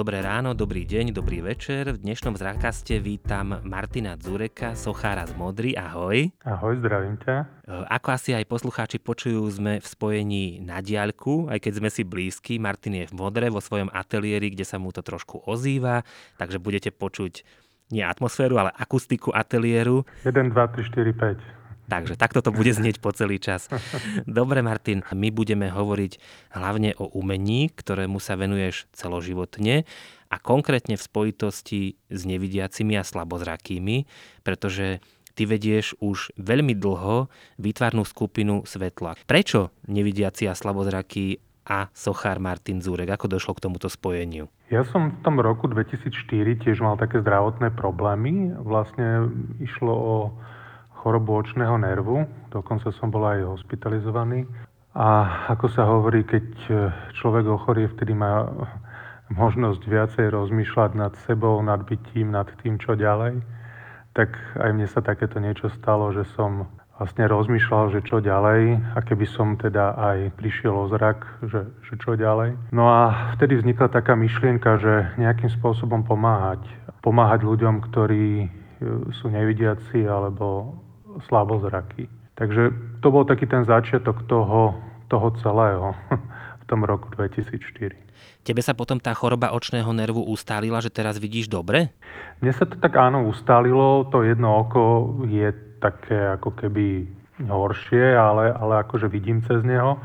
Dobré ráno, dobrý deň, dobrý večer. V dnešnom zrakaste vítam Martina Dzureka, sochára z Modry. Ahoj. Ahoj, zdravím ťa. E, ako asi aj poslucháči počujú, sme v spojení na diaľku, aj keď sme si blízki. Martin je v Modre vo svojom ateliéri, kde sa mu to trošku ozýva, takže budete počuť nie atmosféru, ale akustiku ateliéru. 1, 2, 3, 4, 5. Takže takto to bude znieť po celý čas. Dobre, Martin, my budeme hovoriť hlavne o umení, ktorému sa venuješ celoživotne a konkrétne v spojitosti s nevidiacimi a slabozrakými, pretože ty vedieš už veľmi dlho výtvarnú skupinu Svetla. Prečo nevidiaci a slabozrakí a sochár Martin Zúrek? Ako došlo k tomuto spojeniu? Ja som v tom roku 2004 tiež mal také zdravotné problémy. Vlastne išlo o chorobu očného nervu, dokonca som bol aj hospitalizovaný. A ako sa hovorí, keď človek ochorie, vtedy má možnosť viacej rozmýšľať nad sebou, nad bytím, nad tým, čo ďalej. Tak aj mne sa takéto niečo stalo, že som vlastne rozmýšľal, že čo ďalej a keby som teda aj prišiel o zrak, že, že čo ďalej. No a vtedy vznikla taká myšlienka, že nejakým spôsobom pomáhať. Pomáhať ľuďom, ktorí sú nevidiaci alebo slabozraky. Takže to bol taký ten začiatok toho, toho celého v tom roku 2004. Tebe sa potom tá choroba očného nervu ustálila, že teraz vidíš dobre? Mne sa to tak áno ustálilo, to jedno oko je také ako keby horšie, ale, ale akože vidím cez neho.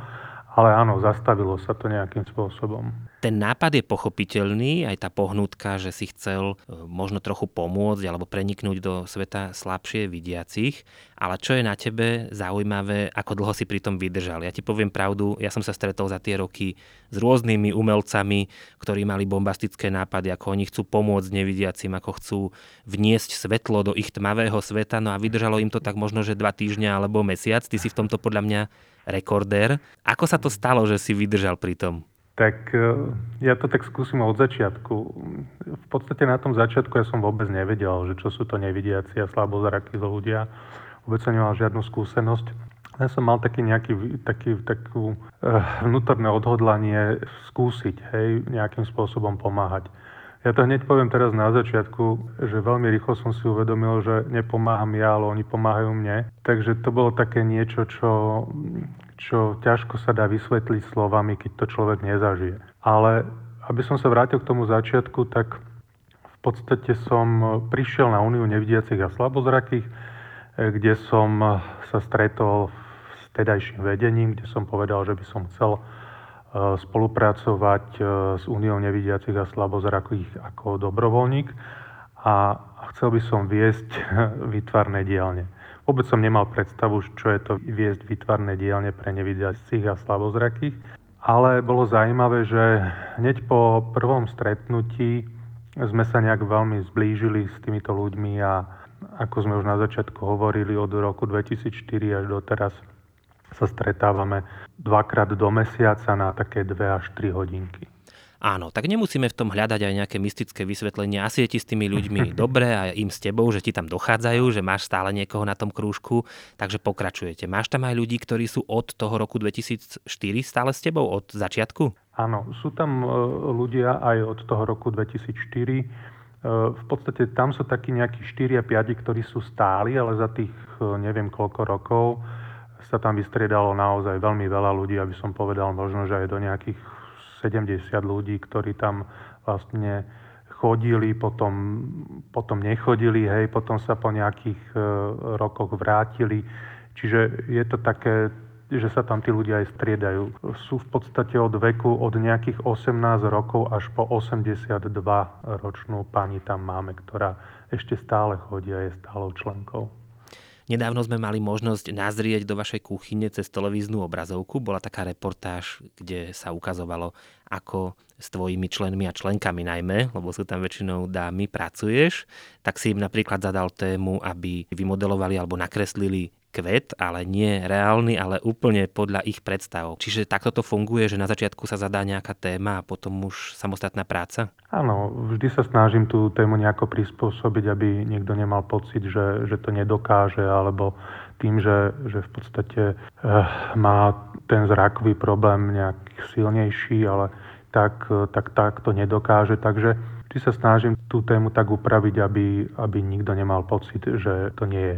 Ale áno, zastavilo sa to nejakým spôsobom. Ten nápad je pochopiteľný, aj tá pohnutka, že si chcel e, možno trochu pomôcť alebo preniknúť do sveta slabšie vidiacich, ale čo je na tebe zaujímavé, ako dlho si pri tom vydržal. Ja ti poviem pravdu, ja som sa stretol za tie roky s rôznymi umelcami, ktorí mali bombastické nápady, ako oni chcú pomôcť nevidiacim, ako chcú vniesť svetlo do ich tmavého sveta, no a vydržalo im to tak možno, že dva týždňa alebo mesiac. Ty si v tomto podľa mňa rekordér. Ako sa to stalo, že si vydržal pri tom? Tak e, ja to tak skúsim od začiatku. V podstate na tom začiatku ja som vôbec nevedel, že čo sú to nevidiaci a slabozrakí ľudia. Vôbec som nemal žiadnu skúsenosť. Ja som mal taký nejaký, taký, takú uh, vnútorné odhodlanie skúsiť, hej, nejakým spôsobom pomáhať. Ja to hneď poviem teraz na začiatku, že veľmi rýchlo som si uvedomil, že nepomáham ja, ale oni pomáhajú mne. Takže to bolo také niečo, čo, čo ťažko sa dá vysvetliť slovami, keď to človek nezažije. Ale aby som sa vrátil k tomu začiatku, tak v podstate som prišiel na Uniu nevidiacich a slabozrakých, kde som sa stretol s tedajším vedením, kde som povedal, že by som chcel spolupracovať e, s Úniou nevidiacich a slabozrakých ako dobrovoľník a chcel by som viesť výtvarné dielne. Vôbec som nemal predstavu, čo je to viesť výtvarné dielne pre nevidiacich a slabozrakých, ale bolo zaujímavé, že hneď po prvom stretnutí sme sa nejak veľmi zblížili s týmito ľuďmi a ako sme už na začiatku hovorili, od roku 2004 až do teraz sa stretávame dvakrát do mesiaca na také dve až tri hodinky. Áno, tak nemusíme v tom hľadať aj nejaké mystické vysvetlenie. Asi je ti s tými ľuďmi dobre a im s tebou, že ti tam dochádzajú, že máš stále niekoho na tom krúžku, takže pokračujete. Máš tam aj ľudí, ktorí sú od toho roku 2004 stále s tebou, od začiatku? Áno, sú tam e, ľudia aj od toho roku 2004. E, v podstate tam sú takí nejakí 4 a 5, ktorí sú stáli, ale za tých e, neviem koľko rokov sa tam vystriedalo naozaj veľmi veľa ľudí, aby som povedal možno, že aj do nejakých 70 ľudí, ktorí tam vlastne chodili, potom, potom nechodili, hej, potom sa po nejakých e, rokoch vrátili. Čiže je to také, že sa tam tí ľudia aj striedajú. Sú v podstate od veku od nejakých 18 rokov až po 82 ročnú pani tam máme, ktorá ešte stále chodí a je stálou členkou. Nedávno sme mali možnosť nazrieť do vašej kuchyne cez televíznu obrazovku. Bola taká reportáž, kde sa ukazovalo, ako s tvojimi členmi a členkami najmä, lebo sú tam väčšinou dámy, pracuješ, tak si im napríklad zadal tému, aby vymodelovali alebo nakreslili kvet, ale nie reálny, ale úplne podľa ich predstav. Čiže takto to funguje, že na začiatku sa zadá nejaká téma a potom už samostatná práca? Áno, vždy sa snažím tú tému nejako prispôsobiť, aby niekto nemal pocit, že, že to nedokáže, alebo tým, že, že v podstate eh, má ten zrakový problém nejaký silnejší, ale tak, tak, tak to nedokáže. Takže vždy sa snažím tú tému tak upraviť, aby, aby nikto nemal pocit, že to nie je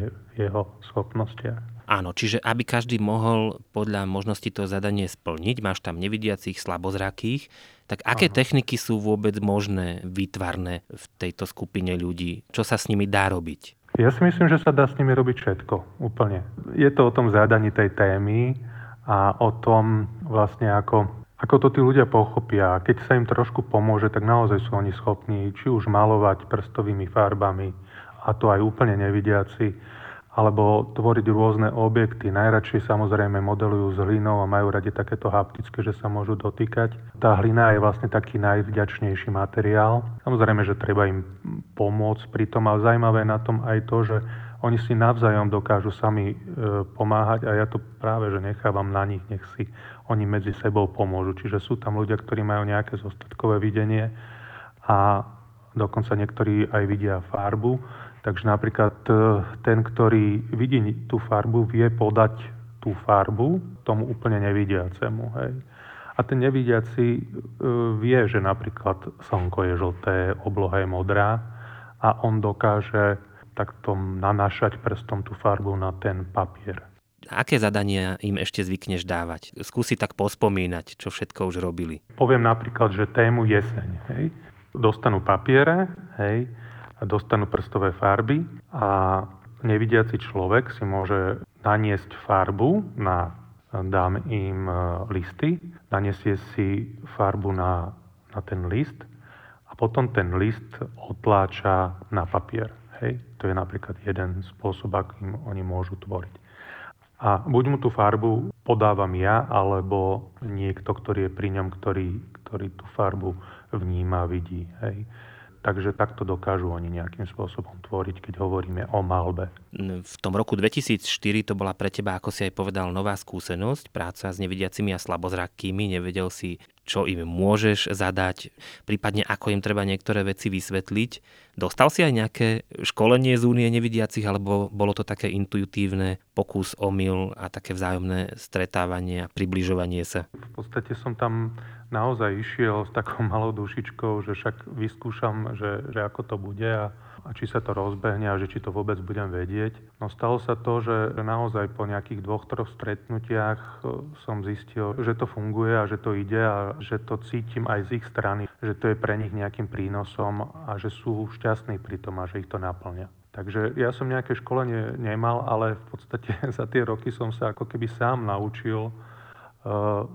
jeho schopnostiach. Áno, čiže aby každý mohol podľa možnosti to zadanie splniť, máš tam nevidiacich, slabozrakých, tak aké Aha. techniky sú vôbec možné, výtvarné v tejto skupine ľudí? Čo sa s nimi dá robiť? Ja si myslím, že sa dá s nimi robiť všetko, úplne. Je to o tom zadaní tej témy a o tom vlastne ako, ako to tí ľudia pochopia. Keď sa im trošku pomôže, tak naozaj sú oni schopní či už malovať prstovými farbami, a to aj úplne nevidiaci, alebo tvoriť rôzne objekty. Najradšej samozrejme modelujú s hlinou a majú radi takéto haptické, že sa môžu dotýkať. Tá hlina je vlastne taký najvďačnejší materiál. Samozrejme, že treba im pomôcť pri tom, ale zaujímavé na tom aj to, že oni si navzájom dokážu sami e, pomáhať a ja to práve, že nechávam na nich, nech si oni medzi sebou pomôžu. Čiže sú tam ľudia, ktorí majú nejaké zostatkové videnie a dokonca niektorí aj vidia farbu Takže napríklad e, ten, ktorý vidí tú farbu, vie podať tú farbu tomu úplne nevidiacemu. Hej. A ten nevidiaci e, vie, že napríklad slnko je žlté, obloha je modrá a on dokáže takto nanášať prstom tú farbu na ten papier. Aké zadania im ešte zvykneš dávať? Skúsi tak pospomínať, čo všetko už robili. Poviem napríklad, že tému jeseň. Hej. Dostanú papiere, hej, dostanú prstové farby a nevidiaci človek si môže naniesť farbu na dám im e, listy, naniesie si farbu na, na ten list a potom ten list otláča na papier. Hej? To je napríklad jeden spôsob, akým oni môžu tvoriť. A buď mu tú farbu podávam ja, alebo niekto, ktorý je pri ňom, ktorý, ktorý tú farbu vníma, vidí. Hej? Takže takto dokážu oni nejakým spôsobom tvoriť, keď hovoríme o malbe. V tom roku 2004 to bola pre teba, ako si aj povedal, nová skúsenosť, práca s nevidiacimi a slabozrakými. Nevedel si, čo im môžeš zadať, prípadne ako im treba niektoré veci vysvetliť. Dostal si aj nejaké školenie z únie nevidiacich, alebo bolo to také intuitívne pokus, omyl a také vzájomné stretávanie a približovanie sa? V podstate som tam naozaj išiel s takou malou dušičkou, že však vyskúšam, že, že ako to bude a a či sa to rozbehne a že či to vôbec budem vedieť. No stalo sa to, že naozaj po nejakých dvoch, troch stretnutiach e, som zistil, že to funguje a že to ide a že to cítim aj z ich strany, že to je pre nich nejakým prínosom a že sú šťastní pri tom a že ich to naplňa. Takže ja som nejaké školenie nemal, ale v podstate za tie roky som sa ako keby sám naučil uh,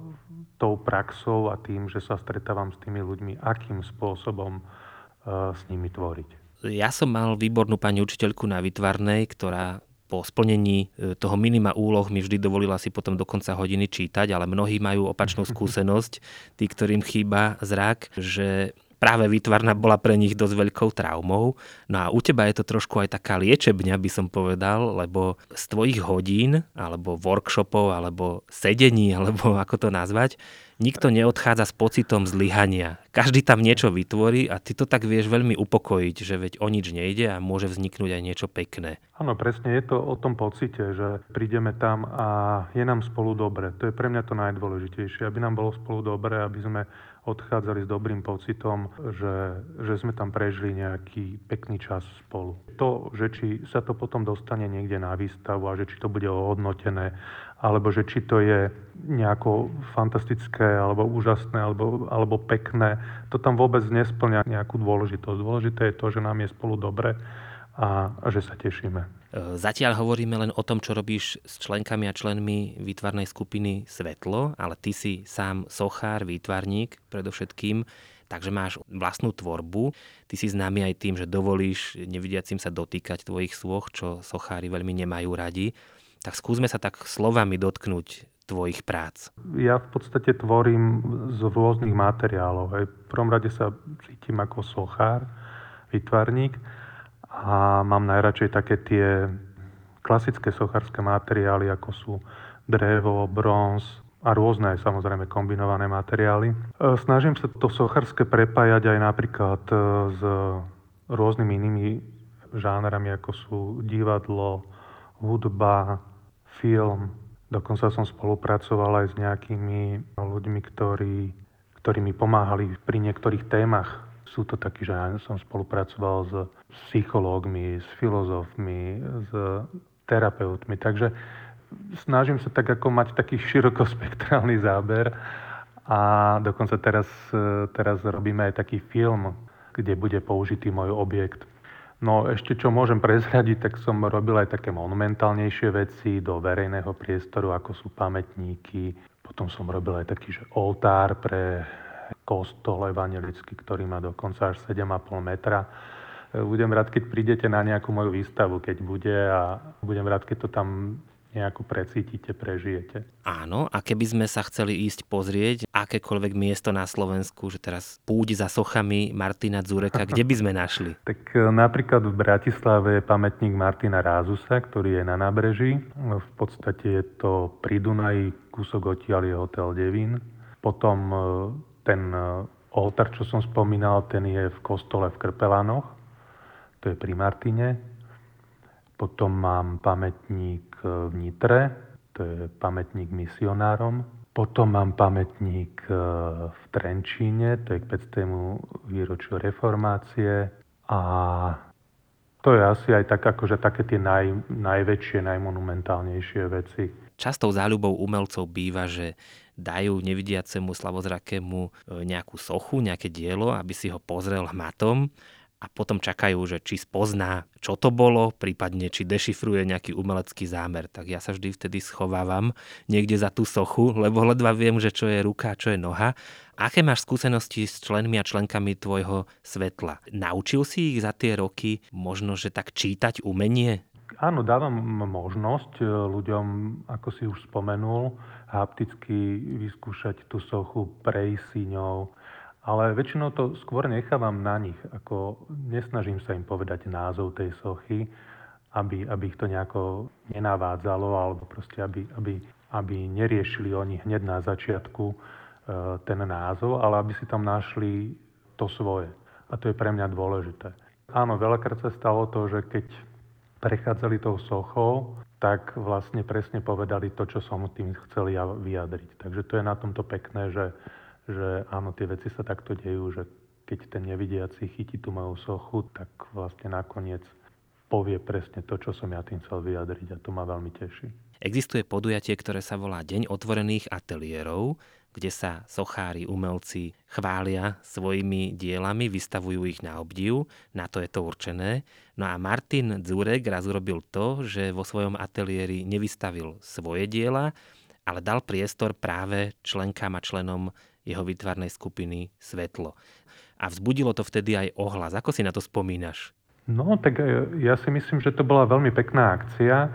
tou praxou a tým, že sa stretávam s tými ľuďmi, akým spôsobom uh, s nimi tvoriť. Ja som mal výbornú pani učiteľku na vytvarnej, ktorá po splnení e, toho minima úloh mi vždy dovolila si potom do konca hodiny čítať, ale mnohí majú opačnú skúsenosť, tí, ktorým chýba zrak, že práve výtvarná bola pre nich dosť veľkou traumou. No a u teba je to trošku aj taká liečebňa, by som povedal, lebo z tvojich hodín, alebo workshopov, alebo sedení, alebo ako to nazvať, nikto neodchádza s pocitom zlyhania. Každý tam niečo vytvorí a ty to tak vieš veľmi upokojiť, že veď o nič nejde a môže vzniknúť aj niečo pekné. Áno, presne je to o tom pocite, že prídeme tam a je nám spolu dobre. To je pre mňa to najdôležitejšie, aby nám bolo spolu dobre, aby sme odchádzali s dobrým pocitom, že, že sme tam prežili nejaký pekný čas spolu. To, že či sa to potom dostane niekde na výstavu a že či to bude ohodnotené alebo že či to je nejako fantastické, alebo úžasné, alebo, alebo pekné. To tam vôbec nesplňa nejakú dôležitosť. Dôležité je to, že nám je spolu dobre a, a že sa tešíme. Zatiaľ hovoríme len o tom, čo robíš s členkami a členmi výtvarnej skupiny Svetlo, ale ty si sám sochár, výtvarník predovšetkým. takže máš vlastnú tvorbu. Ty si známy aj tým, že dovolíš nevidiacim sa dotýkať tvojich svoch, čo sochári veľmi nemajú radi. Tak skúsme sa tak slovami dotknúť tvojich prác. Ja v podstate tvorím z rôznych materiálov. Aj v prvom rade sa cítim ako sochár, vytvarník a mám najradšej také tie klasické sochárske materiály, ako sú drevo, bronz, a rôzne samozrejme kombinované materiály. E, snažím sa to sochárske prepájať aj napríklad e, s rôznymi inými žánrami, ako sú divadlo, hudba, film. Dokonca som spolupracoval aj s nejakými ľuďmi, ktorí, ktorí mi pomáhali pri niektorých témach. Sú to takí, že ja som spolupracoval s psychológmi, s filozofmi, s terapeutmi. Takže snažím sa tak ako mať taký širokospektrálny záber a dokonca teraz, teraz robíme aj taký film, kde bude použitý môj objekt. No ešte čo môžem prezradiť, tak som robil aj také monumentálnejšie veci do verejného priestoru, ako sú pamätníky. Potom som robil aj taký že oltár pre kostol evangelický, ktorý má dokonca až 7,5 metra. Budem rád, keď prídete na nejakú moju výstavu, keď bude a budem rád, keď to tam nejako precítite, prežijete. Áno, a keby sme sa chceli ísť pozrieť akékoľvek miesto na Slovensku, že teraz púť za sochami Martina Zureka, kde by sme našli? tak e, napríklad v Bratislave je pamätník Martina Rázusa, ktorý je na nábreží. V podstate je to pri Dunaji, kúsok odtiaľ je hotel Devín. Potom e, ten e, oltár, čo som spomínal, ten je v kostole v Krpelanoch. To je pri Martine. Potom mám pamätník v Nitre, to je pamätník misionárom. Potom mám pamätník e, v Trenčíne, to je k 500. výročiu reformácie. A to je asi aj tak, akože také tie naj, najväčšie, najmonumentálnejšie veci. Častou záľubou umelcov býva, že dajú nevidiacemu, slavozrakému e, nejakú sochu, nejaké dielo, aby si ho pozrel hmatom a potom čakajú, že či spozná, čo to bolo, prípadne či dešifruje nejaký umelecký zámer. Tak ja sa vždy vtedy schovávam niekde za tú sochu, lebo ledva viem, že čo je ruka čo je noha. Aké máš skúsenosti s členmi a členkami tvojho svetla? Naučil si ich za tie roky možno, že tak čítať umenie? Áno, dávam možnosť e, ľuďom, ako si už spomenul, hapticky vyskúšať tú sochu, prejsť si ňou, ale väčšinou to skôr nechávam na nich. Ako nesnažím sa im povedať názov tej sochy, aby, aby ich to nejako nenavádzalo, alebo proste aby, aby, aby neriešili oni hneď na začiatku e, ten názov, ale aby si tam našli to svoje. A to je pre mňa dôležité. Áno, veľakrát sa stalo to, že keď prechádzali tou sochou, tak vlastne presne povedali to, čo som tým chcel ja vyjadriť. Takže to je na tomto pekné, že že áno, tie veci sa takto dejú, že keď ten nevidiaci chytí tú moju sochu, tak vlastne nakoniec povie presne to, čo som ja tým chcel vyjadriť a to ma veľmi teší. Existuje podujatie, ktoré sa volá Deň otvorených ateliérov, kde sa sochári, umelci chvália svojimi dielami, vystavujú ich na obdiv, na to je to určené. No a Martin Dzurek raz urobil to, že vo svojom ateliéri nevystavil svoje diela, ale dal priestor práve členkám a členom jeho vytvarnej skupiny Svetlo. A vzbudilo to vtedy aj ohlas. Ako si na to spomínaš? No, tak e, ja si myslím, že to bola veľmi pekná akcia,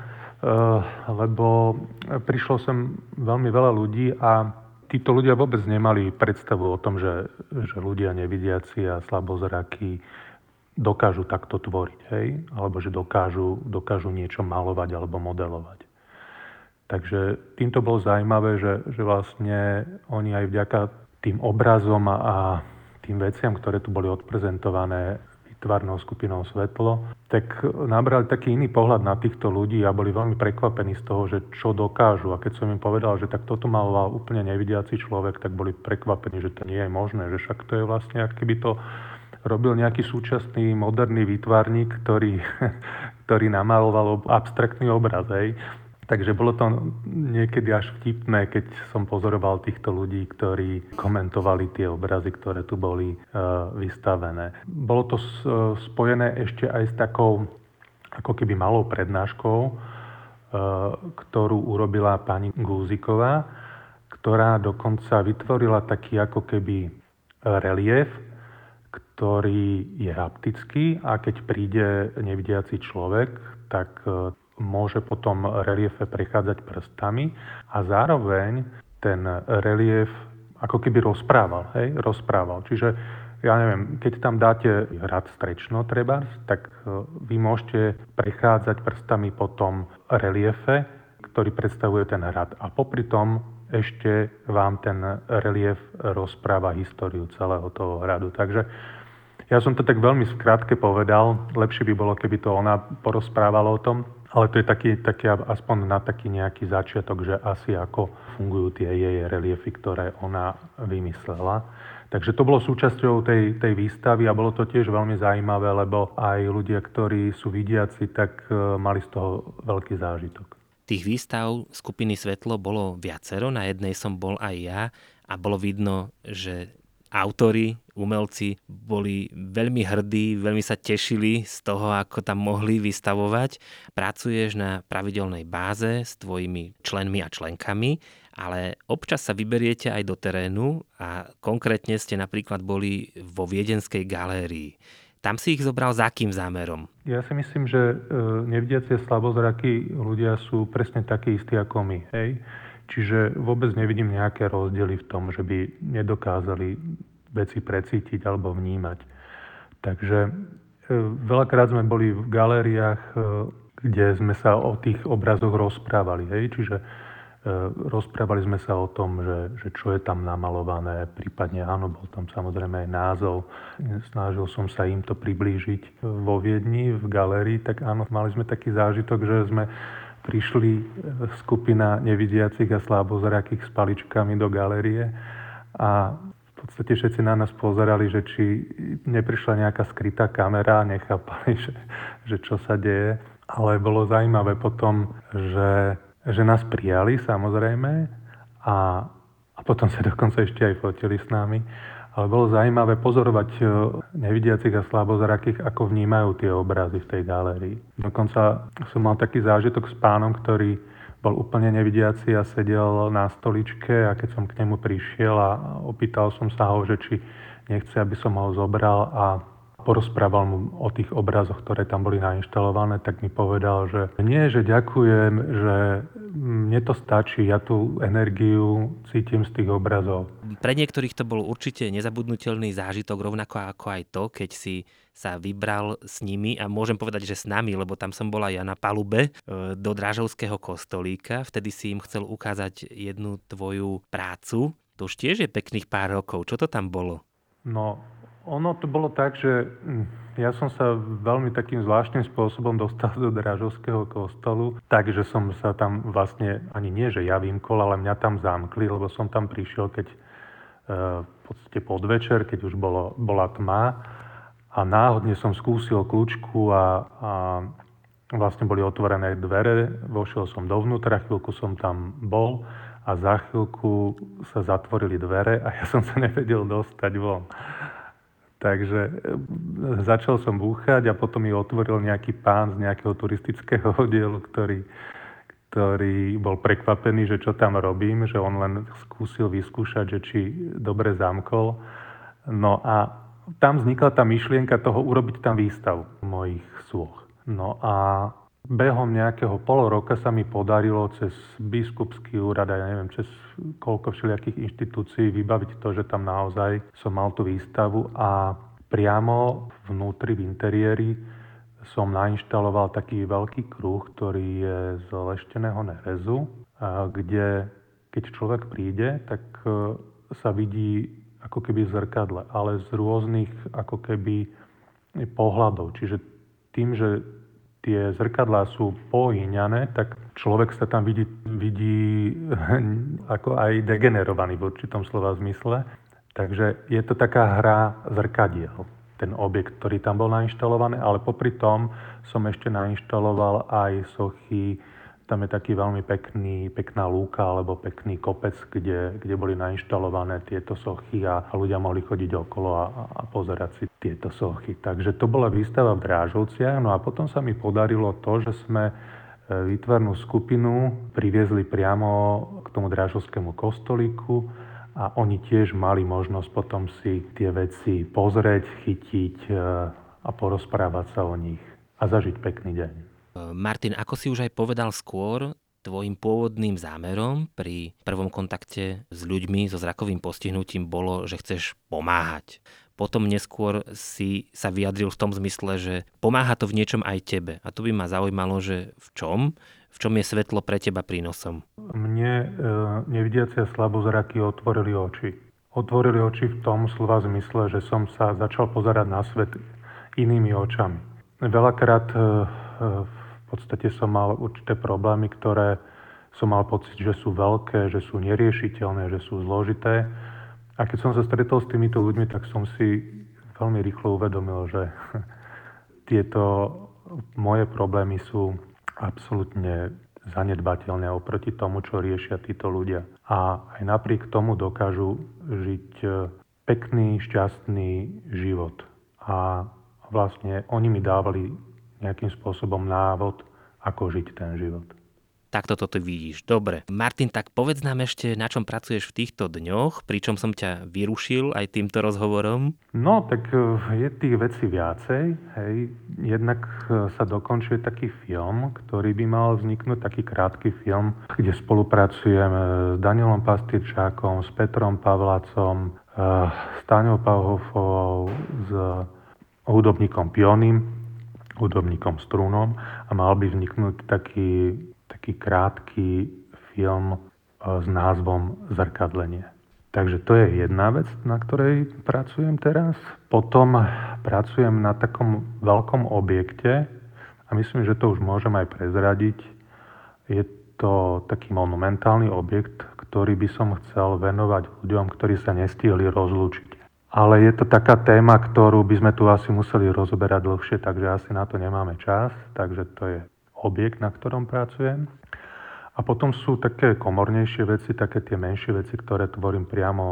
lebo prišlo sem veľmi veľa ľudí a títo ľudia vôbec nemali predstavu o tom, že, že ľudia nevidiaci a slabozraky dokážu takto tvoriť, hej? alebo že dokážu, dokážu niečo malovať alebo modelovať. Takže týmto bolo zaujímavé, že, že vlastne oni aj vďaka tým obrazom a, a tým veciam, ktoré tu boli odprezentované vytvarnou skupinou Svetlo, tak nabrali taký iný pohľad na týchto ľudí a boli veľmi prekvapení z toho, že čo dokážu. A keď som im povedal, že tak toto maloval úplne nevidiaci človek, tak boli prekvapení, že to nie je možné, že však to je vlastne, keby to robil nejaký súčasný moderný výtvarník, ktorý, ktorý namaloval abstraktný obraz. Hej. Takže bolo to niekedy až vtipné, keď som pozoroval týchto ľudí, ktorí komentovali tie obrazy, ktoré tu boli e, vystavené. Bolo to spojené ešte aj s takou ako keby malou prednáškou, e, ktorú urobila pani Gúziková, ktorá dokonca vytvorila taký ako keby relief ktorý je haptický a keď príde nevidiaci človek, tak e, môže potom reliefe prechádzať prstami a zároveň ten relief ako keby rozprával, hej, rozprával. Čiže ja neviem, keď tam dáte hrad strečno treba, tak e, vy môžete prechádzať prstami po tom reliefe, ktorý predstavuje ten hrad. A popri tom ešte vám ten relief rozpráva históriu celého toho hradu. Takže ja som to tak veľmi skrátke povedal, lepšie by bolo, keby to ona porozprávala o tom, ale to je taký, taký aspoň na taký nejaký začiatok, že asi ako fungujú tie jej reliefy, ktoré ona vymyslela. Takže to bolo súčasťou tej, tej výstavy a bolo to tiež veľmi zaujímavé, lebo aj ľudia, ktorí sú vidiaci, tak e, mali z toho veľký zážitok. Tých výstav skupiny Svetlo bolo viacero, na jednej som bol aj ja a bolo vidno, že autori, umelci boli veľmi hrdí, veľmi sa tešili z toho, ako tam mohli vystavovať. Pracuješ na pravidelnej báze s tvojimi členmi a členkami, ale občas sa vyberiete aj do terénu a konkrétne ste napríklad boli vo Viedenskej galérii. Tam si ich zobral za akým zámerom? Ja si myslím, že e, nevidiacie slabozraky ľudia sú presne takí istí ako my. Hej? Čiže vôbec nevidím nejaké rozdiely v tom, že by nedokázali veci precítiť alebo vnímať. Takže e, veľakrát sme boli v galériách, e, kde sme sa o tých obrazoch rozprávali. Hej? Čiže E, rozprávali sme sa o tom, že, že čo je tam namalované, prípadne áno, bol tam samozrejme aj názov. Snažil som sa im to priblížiť vo Viedni, v galérii, tak áno, mali sme taký zážitok, že sme prišli e, skupina nevidiacich a slabozrakých s paličkami do galérie a v podstate všetci na nás pozerali, že či neprišla nejaká skrytá kamera a nechápali, že, že čo sa deje. Ale bolo zaujímavé potom, že že nás prijali samozrejme a, a potom sa dokonca ešte aj fotili s nami. Ale bolo zaujímavé pozorovať e, nevidiacich a slabozrakých, ako vnímajú tie obrazy v tej galérii. Dokonca som mal taký zážitok s pánom, ktorý bol úplne nevidiaci a sedel na stoličke a keď som k nemu prišiel a opýtal som sa ho, že či nechce, aby som ho zobral a porozprával mu o tých obrazoch, ktoré tam boli nainštalované, tak mi povedal, že nie, že ďakujem, že mne to stačí, ja tú energiu cítim z tých obrazov. Pre niektorých to bol určite nezabudnutelný zážitok, rovnako ako aj to, keď si sa vybral s nimi a môžem povedať, že s nami, lebo tam som bola ja na palube e, do Drážovského kostolíka. Vtedy si im chcel ukázať jednu tvoju prácu. To už tiež je pekných pár rokov. Čo to tam bolo? No, ono to bolo tak, že hm, ja som sa veľmi takým zvláštnym spôsobom dostal do Dražovského kostolu, takže som sa tam vlastne, ani nie, že ja vymkol, ale mňa tam zamkli, lebo som tam prišiel, keď e, v podstate podvečer, keď už bolo, bola tma a náhodne som skúsil kľúčku a, a vlastne boli otvorené dvere, vošiel som dovnútra, chvíľku som tam bol a za chvíľku sa zatvorili dvere a ja som sa nevedel dostať von. Takže e, začal som búchať a potom mi otvoril nejaký pán z nejakého turistického oddielu, ktorý, ktorý bol prekvapený, že čo tam robím, že on len skúsil vyskúšať, že či dobre zamkol. No a tam vznikla tá myšlienka toho urobiť tam výstav mojich súch. No a behom nejakého pol roka sa mi podarilo cez biskupský úrad, ja neviem, cez koľko všelijakých inštitúcií vybaviť to, že tam naozaj som mal tú výstavu a priamo vnútri, v interiéri som nainštaloval taký veľký kruh, ktorý je z lešteného nerezu, kde keď človek príde, tak e, sa vidí ako keby v zrkadle, ale z rôznych ako keby pohľadov. Čiže tým, že tie zrkadlá sú pohyňané, tak človek sa tam vidí, vidí ako aj degenerovaný v určitom slova zmysle. Takže je to taká hra zrkadiel, ten objekt, ktorý tam bol nainštalovaný, ale popri tom som ešte nainštaloval aj sochy tam je taký veľmi pekný, pekná lúka alebo pekný kopec, kde, kde boli nainštalované tieto sochy a, a ľudia mohli chodiť okolo a, a pozerať si tieto sochy. Takže to bola výstava v Drážovciach. No a potom sa mi podarilo to, že sme e, výtvarnú skupinu priviezli priamo k tomu Drážovskému kostolíku a oni tiež mali možnosť potom si tie veci pozrieť, chytiť e, a porozprávať sa o nich a zažiť pekný deň. Martin, ako si už aj povedal skôr, tvojim pôvodným zámerom pri prvom kontakte s ľuďmi so zrakovým postihnutím bolo, že chceš pomáhať. Potom neskôr si sa vyjadril v tom zmysle, že pomáha to v niečom aj tebe. A tu by ma zaujímalo, že v čom? V čom je svetlo pre teba prínosom? Mne e, nevidiacia slabozraky otvorili oči. Otvorili oči v tom slova zmysle, že som sa začal pozerať na svet inými očami. Veľakrát e, e, v podstate som mal určité problémy, ktoré som mal pocit, že sú veľké, že sú neriešiteľné, že sú zložité a keď som sa stretol s týmito ľuďmi, tak som si veľmi rýchlo uvedomil, že tieto moje problémy sú absolútne zanedbateľné oproti tomu, čo riešia títo ľudia. A aj napriek tomu dokážu žiť e, pekný, šťastný život. A vlastne oni mi dávali nejakým spôsobom návod, ako žiť ten život. Takto toto vidíš. Dobre. Martin, tak povedz nám ešte, na čom pracuješ v týchto dňoch, pričom som ťa vyrušil aj týmto rozhovorom. No, tak e, je tých vecí viacej. Hej. Jednak e, sa dokončuje taký film, ktorý by mal vzniknúť, taký krátky film, kde spolupracujem e, s Danielom Pastýrčákom, s Petrom Pavlacom, s Táňou Pavhofovou, s hudobníkom Pionim, hudobníkom Strunom a mal by vzniknúť taký taký krátky film e, s názvom Zrkadlenie. Takže to je jedna vec, na ktorej pracujem teraz. Potom pracujem na takom veľkom objekte a myslím, že to už môžem aj prezradiť. Je to taký monumentálny objekt, ktorý by som chcel venovať ľuďom, ktorí sa nestihli rozlúčiť. Ale je to taká téma, ktorú by sme tu asi museli rozoberať dlhšie, takže asi na to nemáme čas. Takže to je objekt, na ktorom pracujem. A potom sú také komornejšie veci, také tie menšie veci, ktoré tvorím priamo,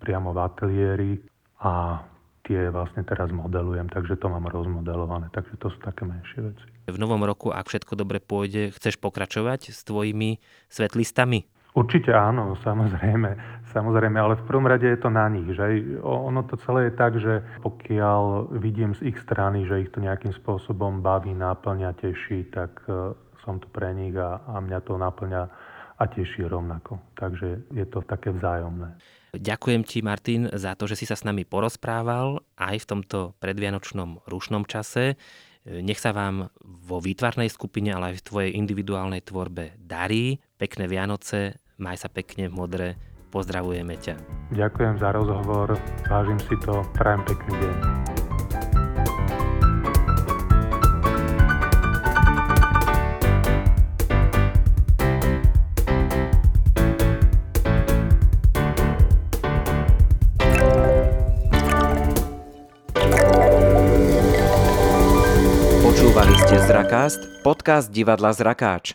priamo v ateliéri a tie vlastne teraz modelujem, takže to mám rozmodelované. Takže to sú také menšie veci. V novom roku, ak všetko dobre pôjde, chceš pokračovať s tvojimi svetlistami? Určite áno, samozrejme, samozrejme, ale v prvom rade je to na nich. Že? Ono to celé je tak, že pokiaľ vidím z ich strany, že ich to nejakým spôsobom baví, náplňa, teší, tak e, som tu pre nich a, a mňa to náplňa a teší rovnako. Takže je to také vzájomné. Ďakujem ti, Martin, za to, že si sa s nami porozprával aj v tomto predvianočnom rušnom čase. Nech sa vám vo výtvarnej skupine, ale aj v tvojej individuálnej tvorbe darí. Pekné Vianoce, maj sa pekne v modre, pozdravujeme ťa. Ďakujem za rozhovor, vážim si to, prajem pekný deň. Zrakast, podcast divadla Zrakáč.